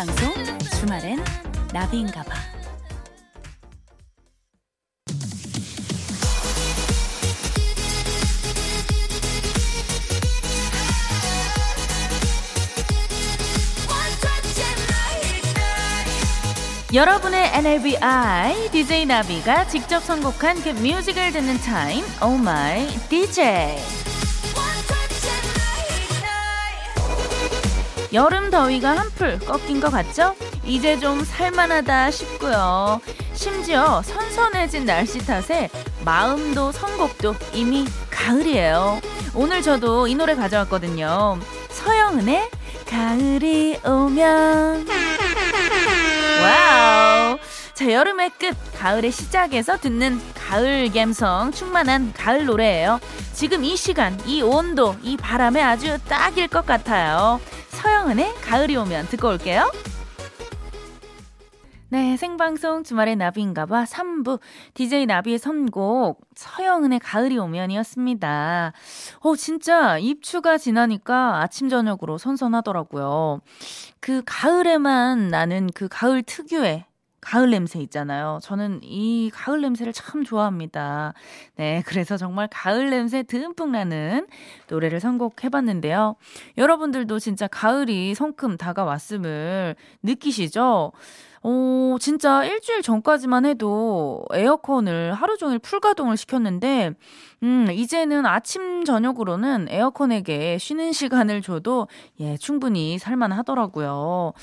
방송 주말엔 나비인가봐. 여러분의 NLBI DJ 나비가 직접 선곡한 그 뮤직을 듣는 타임 Oh My DJ 여름 더위가 한풀 꺾인 것 같죠? 이제 좀 살만하다 싶고요. 심지어 선선해진 날씨 탓에 마음도 선곡도 이미 가을이에요. 오늘 저도 이 노래 가져왔거든요. 서영은의 가을이 오면 wow. 자, 여름의 끝, 가을의 시작에서 듣는 가을 감성 충만한 가을 노래예요. 지금 이 시간, 이 온도, 이 바람에 아주 딱일 것 같아요. 서영은의 가을이 오면 듣고 올게요. 네, 생방송 주말의 나비인가봐 3부 DJ 나비의 선곡 서영은의 가을이 오면이었습니다. 어, 진짜 입추가 지나니까 아침 저녁으로 선선하더라고요. 그 가을에만 나는 그 가을 특유의 가을 냄새 있잖아요. 저는 이 가을 냄새를 참 좋아합니다. 네, 그래서 정말 가을 냄새 듬뿍 나는 노래를 선곡해봤는데요. 여러분들도 진짜 가을이 성큼 다가왔음을 느끼시죠? 어, 진짜 일주일 전까지만 해도 에어컨을 하루 종일 풀가동을 시켰는데, 음, 이제는 아침, 저녁으로는 에어컨에게 쉬는 시간을 줘도, 예, 충분히 살만 하더라고요.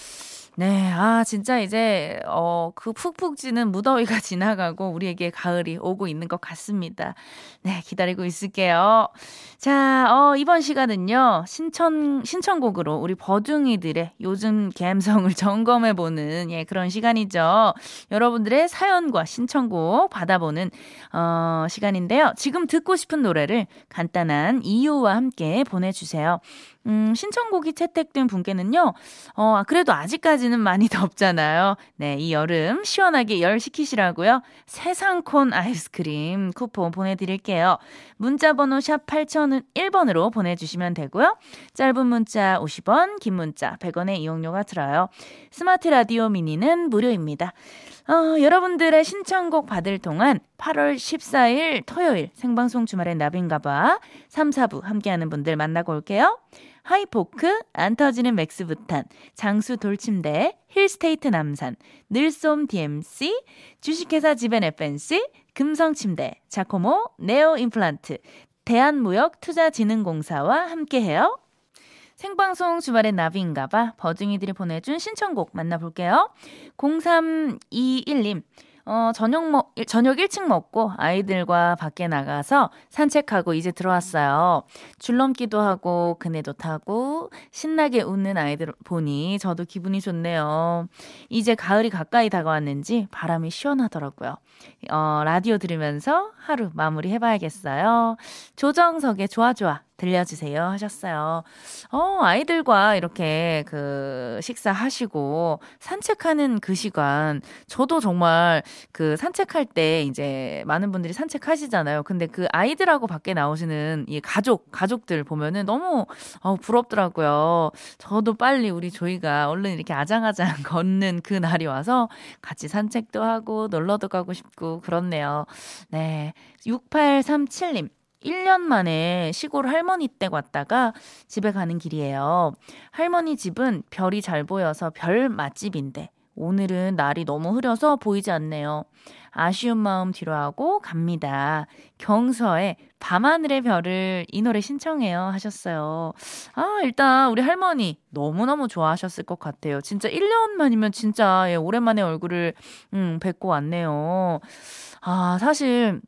네, 아, 진짜 이제, 어, 그 푹푹 찌는 무더위가 지나가고 우리에게 가을이 오고 있는 것 같습니다. 네, 기다리고 있을게요. 자, 어, 이번 시간은요, 신청, 신청곡으로 우리 버둥이들의 요즘 감성을 점검해보는, 예, 그런 시간이죠. 여러분들의 사연과 신청곡 받아보는, 어, 시간인데요. 지금 듣고 싶은 노래를 간단한 이유와 함께 보내주세요. 음, 신청곡이 채택된 분께는요, 어, 그래도 아직까지 는 많이 덥잖아요. 네, 이 여름 시원하게 열 식히시라고요. 세상콘 아이스크림 쿠폰 보내드릴게요. 문자 번호 샵 8001번으로 보내주시면 되고요. 짧은 문자 50원, 긴 문자 100원의 이용료가 들어요. 스마트 라디오 미니는 무료입니다. 어, 여러분들의 신청곡 받을 동안 8월 14일 토요일 생방송 주말엔 나비인가봐 3, 4부 함께하는 분들 만나고 올게요. 하이포크, 안 터지는 맥스부탄, 장수 돌침대, 힐스테이트 남산, 늘솜 DMC, 주식회사 지벤 FNC, 금성침대, 자코모, 네오 임플란트, 대한무역투자진흥공사와 함께해요. 생방송 주말의 나비인가봐 버중이들이 보내준 신청곡 만나볼게요. 0321님. 어, 저녁 먹, 저녁 일찍 먹고 아이들과 밖에 나가서 산책하고 이제 들어왔어요. 줄넘기도 하고, 그네도 타고, 신나게 웃는 아이들 보니 저도 기분이 좋네요. 이제 가을이 가까이 다가왔는지 바람이 시원하더라고요. 어, 라디오 들으면서 하루 마무리 해봐야겠어요. 조정석의 좋아, 좋아. 들려주세요 하셨어요. 어, 아이들과 이렇게 그 식사하시고 산책하는 그 시간, 저도 정말 그 산책할 때 이제 많은 분들이 산책하시잖아요. 근데 그 아이들하고 밖에 나오시는 이 가족, 가족들 보면은 너무 어, 부럽더라고요. 저도 빨리 우리 조이가 얼른 이렇게 아장아장 걷는 그 날이 와서 같이 산책도 하고 놀러도 가고 싶고 그렇네요. 네. 6837님. 1년 만에 시골 할머니 댁 왔다가 집에 가는 길이에요. 할머니 집은 별이 잘 보여서 별 맛집인데 오늘은 날이 너무 흐려서 보이지 않네요. 아쉬운 마음 뒤로하고 갑니다. 경서의 밤하늘의 별을 이 노래 신청해요 하셨어요. 아, 일단 우리 할머니 너무너무 좋아하셨을 것 같아요. 진짜 1년 만이면 진짜 예, 오랜만에 얼굴을 음, 뵙고 왔네요. 아, 사실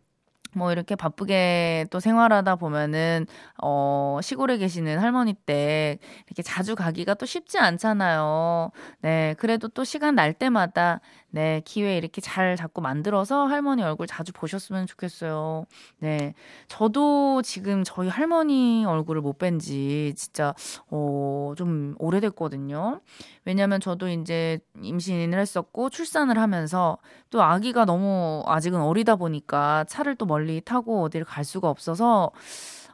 뭐 이렇게 바쁘게 또 생활하다 보면은 어 시골에 계시는 할머니 댁 이렇게 자주 가기가 또 쉽지 않잖아요. 네, 그래도 또 시간 날 때마다 네, 기회 이렇게 잘 자꾸 만들어서 할머니 얼굴 자주 보셨으면 좋겠어요. 네. 저도 지금 저희 할머니 얼굴을 못 뵌 지 진짜, 어, 좀 오래됐거든요. 왜냐면 저도 이제 임신을 했었고 출산을 하면서 또 아기가 너무 아직은 어리다 보니까 차를 또 멀리 타고 어디를 갈 수가 없어서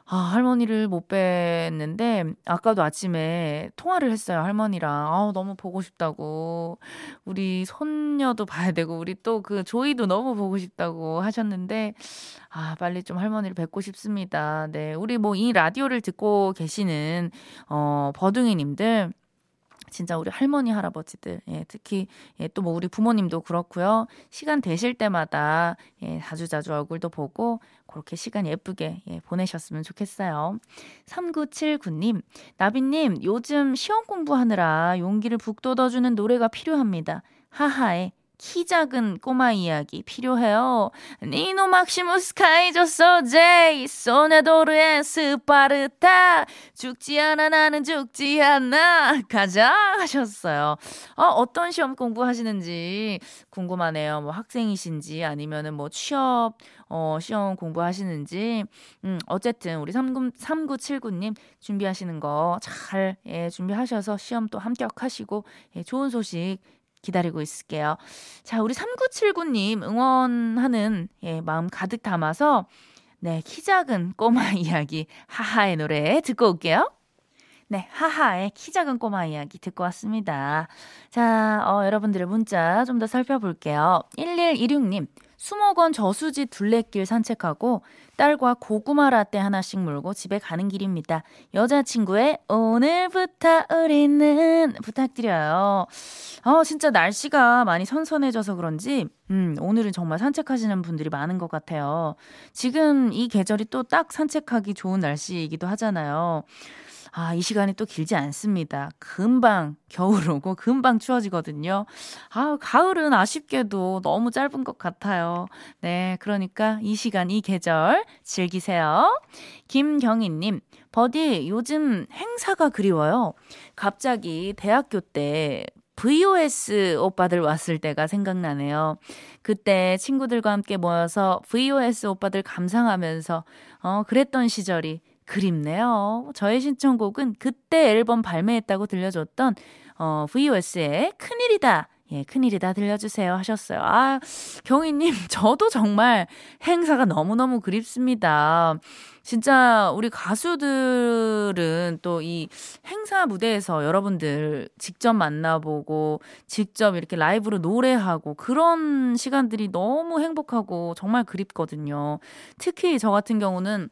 아, 할머니를 못 뵀는데, 아까도 아침에 통화를 했어요, 할머니랑. 아 너무 보고 싶다고. 우리 손녀도 봐야 되고, 우리 또 그 조이도 너무 보고 싶다고 하셨는데, 아, 빨리 좀 할머니를 뵙고 싶습니다. 네. 우리 뭐 이 라디오를 듣고 계시는, 어, 버둥이 님들, 진짜 우리 할머니 할아버지들 예, 특히 예, 또 뭐 우리 부모님도 그렇고요. 시간 되실 때마다 예, 자주 자주 얼굴도 보고 그렇게 시간 예쁘게 예, 보내셨으면 좋겠어요. 3979님, 나비님 요즘 시험 공부하느라 용기를 북돋아주는 노래가 필요합니다. 하하의 키 작은 꼬마 이야기 필요해요. 니노 막시무스 카이저 쏘제 쏘냐도르 앤 스파르타 죽지 않아 나는 죽지 않아 가자 하셨어요. 어, 어떤 시험 공부하시는지 궁금하네요. 뭐 학생이신지 아니면은 뭐 취업 어, 시험 공부하시는지 음, 어쨌든 우리 39, 3979님 준비하시는 거 잘 예, 준비하셔서 시험 또 합격하시고 예, 좋은 소식 기다리고 있을게요. 자, 우리 3979님 응원하는 예, 마음 가득 담아서 네, 키 작은 꼬마 이야기 하하의 노래 듣고 올게요. 네, 하하의 키 작은 꼬마 이야기 듣고 왔습니다. 자, 어, 여러분들의 문자 좀 더 살펴볼게요. 1116님, 수목원 저수지 둘레길 산책하고 딸과 고구마 라떼 하나씩 물고 집에 가는 길입니다. 여자친구의 오늘부터 우리는 부탁드려요. 어, 진짜 날씨가 많이 선선해져서 그런지, 음, 오늘은 정말 산책하시는 분들이 많은 것 같아요. 지금 이 계절이 또 딱 산책하기 좋은 날씨이기도 하잖아요. 아, 이 시간이 또 길지 않습니다. 금방 겨울 오고 금방 추워지거든요. 아, 가을은 아쉽게도 너무 짧은 것 같아요. 네, 그러니까 이 시간, 이 계절 즐기세요. 김경희님, 버디, 요즘 행사가 그리워요. 갑자기 대학교 때 VOS 오빠들 왔을 때가 생각나네요. 그때 친구들과 함께 모여서 VOS 오빠들 감상하면서, 어, 그랬던 시절이 그립네요. 저의 신청곡은 그때 앨범 발매했다고 들려줬던 어, VOS의 큰일이다. 예, 큰일이다 들려주세요 하셨어요. 아, 경희님, 저도 정말 행사가 너무너무 그립습니다. 진짜 우리 가수들은 또 이 행사 무대에서 여러분들 직접 만나보고 직접 이렇게 라이브로 노래하고 그런 시간들이 너무 행복하고 정말 그립거든요. 특히 저 같은 경우는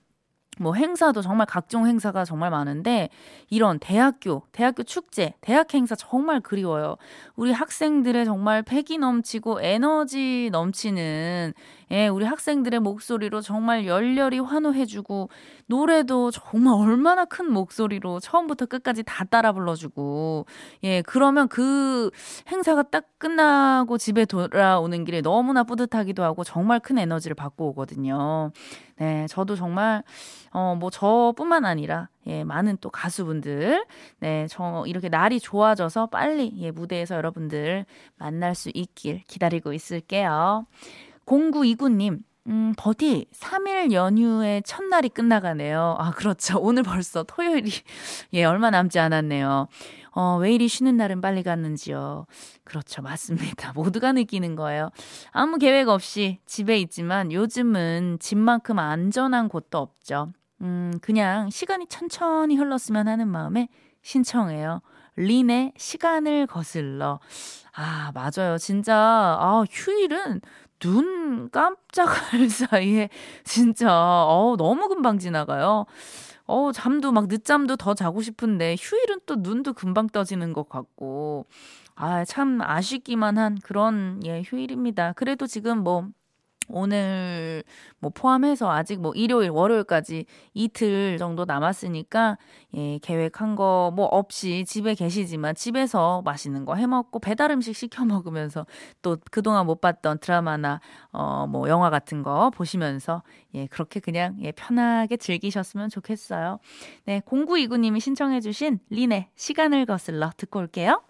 뭐 행사도 정말 각종 행사가 정말 많은데 이런 대학교, 대학교 축제, 대학 행사 정말 그리워요. 우리 학생들의 정말 패기 넘치고 에너지 넘치는 예, 우리 학생들의 목소리로 정말 열렬히 환호해주고 노래도 정말 얼마나 큰 목소리로 처음부터 끝까지 다 따라 불러주고 예, 그러면 그 행사가 딱 끝나고 집에 돌아오는 길에 너무나 뿌듯하기도 하고 정말 큰 에너지를 받고 오거든요. 네, 저도 정말 어 뭐 저뿐만 아니라 예, 많은 또 가수분들 네, 저 이렇게 날이 좋아져서 빨리 예, 무대에서 여러분들 만날 수 있길 기다리고 있을게요. 0929님 음, 버디, 3일 연휴의 첫날이 끝나가네요. 아, 그렇죠. 오늘 벌써 토요일이, 예, 얼마 남지 않았네요. 어, 왜 이리 쉬는 날은 빨리 갔는지요. 그렇죠. 맞습니다. 모두가 느끼는 거예요. 아무 계획 없이 집에 있지만 요즘은 집만큼 안전한 곳도 없죠. 음, 그냥 시간이 천천히 흘렀으면 하는 마음에 신청해요. 린의 시간을 거슬러. 아, 맞아요. 진짜, 아, 휴일은 눈 깜짝할 사이에 진짜 어 너무 금방 지나가요. 어 잠도 막 늦잠도 더 자고 싶은데 휴일은 또 눈도 금방 떠지는 것 같고 아 참 아쉽기만 한 그런 예 휴일입니다. 그래도 지금 뭐 오늘 뭐 포함해서 아직 뭐 일요일, 월요일까지 이틀 정도 남았으니까 예, 계획한 거 뭐 없이 집에 계시지만 집에서 맛있는 거 해 먹고 배달 음식 시켜 먹으면서 또 그동안 못 봤던 드라마나 어 뭐 영화 같은 거 보시면서 예, 그렇게 그냥 예, 편하게 즐기셨으면 좋겠어요. 네, 0929 님이 신청해 주신 린의 시간을 거슬러 듣고 올게요.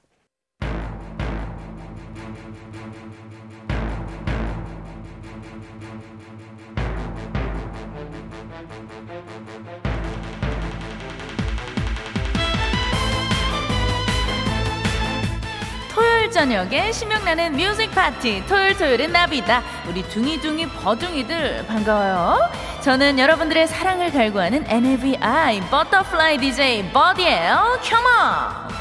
저녁에 신명나는 뮤직 파티 토요일 토요일은 나비다. 우리 둥이둥이 버둥이들 반가워요. 저는 여러분들의 사랑을 갈구하는 NAVI butterfly DJ 버디예요. come on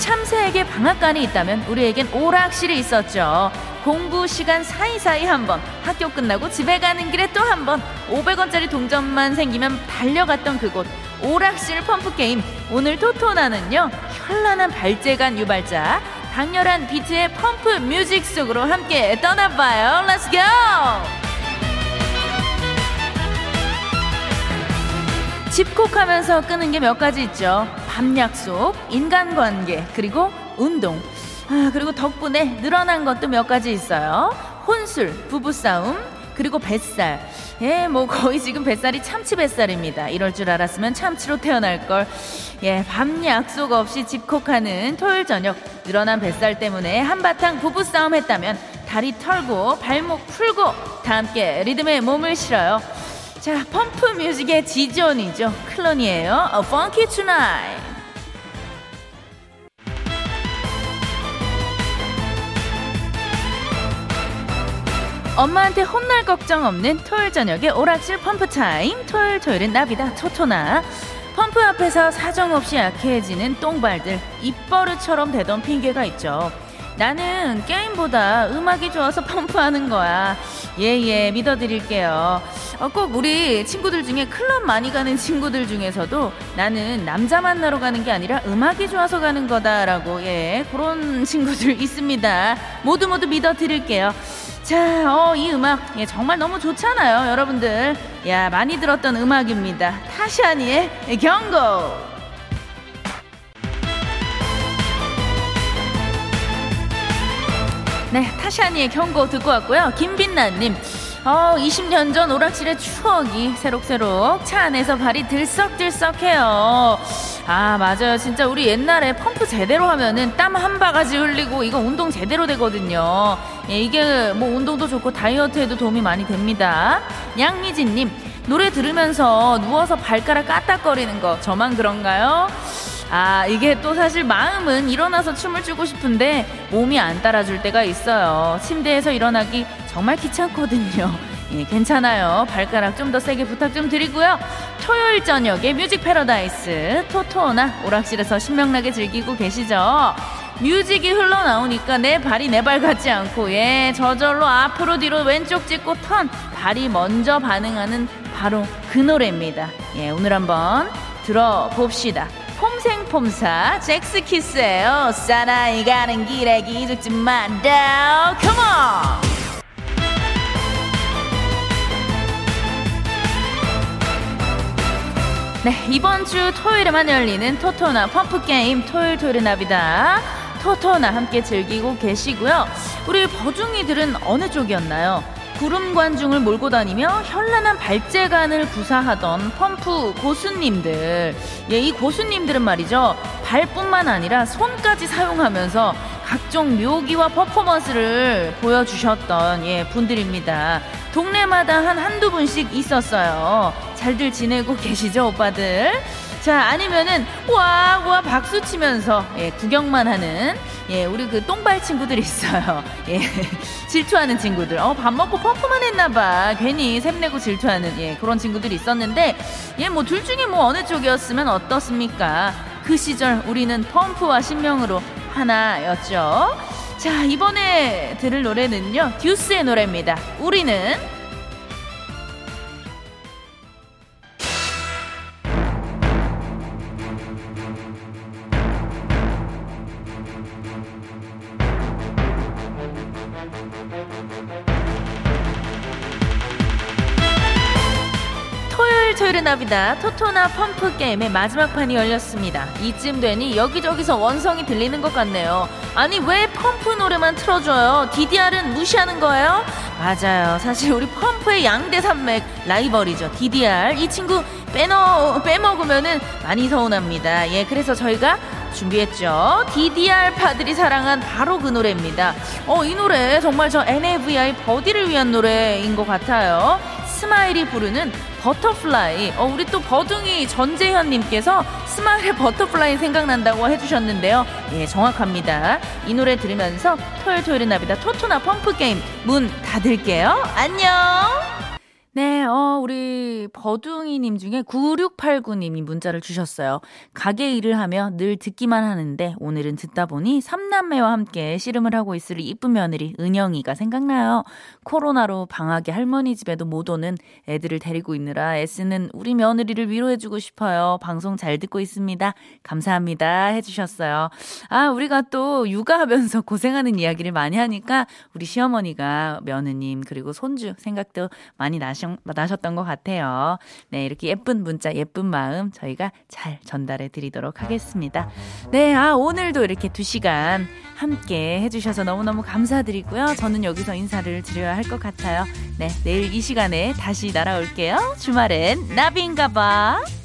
참새에게 방앗간이 있다면 우리에겐 오락실이 있었죠. 공부 시간 사이사이 한 번, 학교 끝나고 집에 가는 길에 또 한 번, 500원짜리 동전만 생기면 달려갔던 그곳, 오락실 펌프 게임. 오늘 토토나는요, 현란한 발재간 유발자, 강렬한 비트의 펌프 music 속으로 함께 떠나봐요. Let's! 집콕하면서 주는 게 몇 가지 있죠. 밤 약속, 인간관계, 그리고 운동. 아, 그리고 덕분에 늘어난 것도 몇 가지 있어요. 혼술, 부부싸움, 그리고 뱃살. 예, 뭐 거의 지금 뱃살이 참치 뱃살입니다. 이럴 줄 알았으면 참치로 태어날 걸. 예, 밤 약속 없이 집콕하는 토요일 저녁 늘어난 뱃살 때문에 한바탕 부부싸움 했다면 다리 털고 발목 풀고 다 함께 리듬에 몸을 실어요. 자, 펌프 뮤직의 지존이죠. 클론이에요. A Funky Tonight. 엄마한테 혼날 걱정 없는 토요일 저녁에 오락실 펌프 타임. 토요일 토요일은 나비다 토토나. 펌프 앞에서 사정없이 약해지는 똥발들 입버릇처럼 대던 핑계가 있죠. 나는 게임보다 음악이 좋아서 펌프하는 거야. 예, 예, 믿어드릴게요. 어, 꼭 우리 친구들 중에 클럽 많이 가는 친구들 중에서도 나는 남자 만나러 가는 게 아니라 음악이 좋아서 가는 거다라고, 예, 그런 친구들 있습니다. 모두 모두 믿어드릴게요. 자, 어, 이 음악, 예, 정말 너무 좋잖아요, 여러분들. 야, 많이 들었던 음악입니다. 타샤니의 경고! 네, 타샤니의 경고 듣고 왔고요. 김빛나님. 어, 20년 전 오락실의 추억이 새록새록 차 안에서 발이 들썩들썩해요. 아, 맞아요. 진짜 우리 옛날에 펌프 제대로 하면은 땀 한 바가지 흘리고 이거 운동 제대로 되거든요. 예, 이게 뭐 운동도 좋고 다이어트에도 도움이 많이 됩니다. 양미진님, 노래 들으면서 누워서 발가락 까딱거리는 거 저만 그런가요? 아, 이게 또 사실 마음은 일어나서 춤을 추고 싶은데 몸이 안 따라줄 때가 있어요. 침대에서 일어나기 정말 귀찮거든요. 예, 괜찮아요. 발가락 좀 더 세게 부탁 좀 드리고요. 토요일 저녁에 music paradise 토토나 오락실에서 신명나게 즐기고 계시죠? 뮤직이 흘러나오니까 내 발이 내 발 같지 않고 예 저절로 앞으로 뒤로 왼쪽 찍고 턴 발이 먼저 반응하는 바로 그 노래입니다. 예 오늘 한번 들어봅시다. 폼생폼사 잭스키스예요. 사나이 가는 길에 기죽지 마라 컴온 네 이번 주 토요일에만 열리는 토토나 펌프 게임 토요일 토요일 나비다. 토토나 함께 즐기고 계시고요. 우리 버중이들은 어느 쪽이었나요? 구름 관중을 몰고 다니며 현란한 발재간을 구사하던 펌프 고수님들. 예, 이 고수님들은 말이죠. 발뿐만 아니라 손까지 사용하면서 각종 묘기와 퍼포먼스를 보여주셨던 예, 분들입니다. 동네마다 한 한두 분씩 있었어요. 잘들 지내고 계시죠, 오빠들? 자, 아니면은, 와, 와, 박수 치면서, 예, 구경만 하는, 예, 우리 그 똥발 친구들 있어요. 예, 질투하는 친구들. 어, 밥 먹고 펌프만 했나봐. 괜히 샘내고 질투하는, 예, 그런 친구들이 있었는데, 예, 뭐, 둘 중에 뭐, 어느 쪽이었으면 어떻습니까? 그 시절 우리는 펌프와 신명으로 하나였죠. 자, 이번에 들을 노래는요, 듀스의 노래입니다. 우리는 나비다 토토나 펌프 게임의 마지막 판이 열렸습니다. 이쯤 되니 여기저기서 원성이 들리는 것 같네요. 아니 왜 펌프 노래만 틀어줘요? DDR은 무시하는 거예요? 맞아요. 사실 우리 펌프의 양대 산맥 라이벌이죠. DDR 이 친구 빼놓 빼먹으면은 많이 서운합니다. 예, 그래서 저희가 준비했죠. DDR 파들이 사랑한 바로 그 노래입니다. 어, 이 노래 정말 저 NAVI 버디를 위한 노래인 것 같아요. 스마일이 부르는 Butterfly. 어, 우리 또 버둥이 전재현님께서 스마일의 Butterfly 생각난다고 해주셨는데요. 예, 정확합니다. 이 노래 들으면서 토요일 토요일의 나비다 토토나 펌프 게임 문 닫을게요. 안녕! 네, 어, 우리 버둥이님 중에 9689님이 문자를 주셨어요. 가게 일을 하며 늘 듣기만 하는데 오늘은 듣다 보니 삼남매와 함께 씨름을 하고 있을 이쁜 며느리 은영이가 생각나요. 코로나로 방학에 할머니 집에도 못 오는 애들을 데리고 있느라 애쓰는 우리 며느리를 위로해주고 싶어요. 방송 잘 듣고 있습니다. 감사합니다. 해주셨어요. 아, 우리가 또 육아하면서 고생하는 이야기를 많이 하니까 우리 시어머니가 며느님 그리고 손주 생각도 많이 나셔 나셨던 것 같아요. 네, 이렇게 예쁜 문자, 예쁜 마음 저희가 잘 전달해 드리도록 하겠습니다. 네, 아, 오늘도 이렇게 두 시간 함께 해주셔서 너무너무 감사드리고요. 저는 여기서 인사를 드려야 할 것 같아요. 네, 내일 이 시간에 다시 날아올게요. 주말엔 나비인가봐.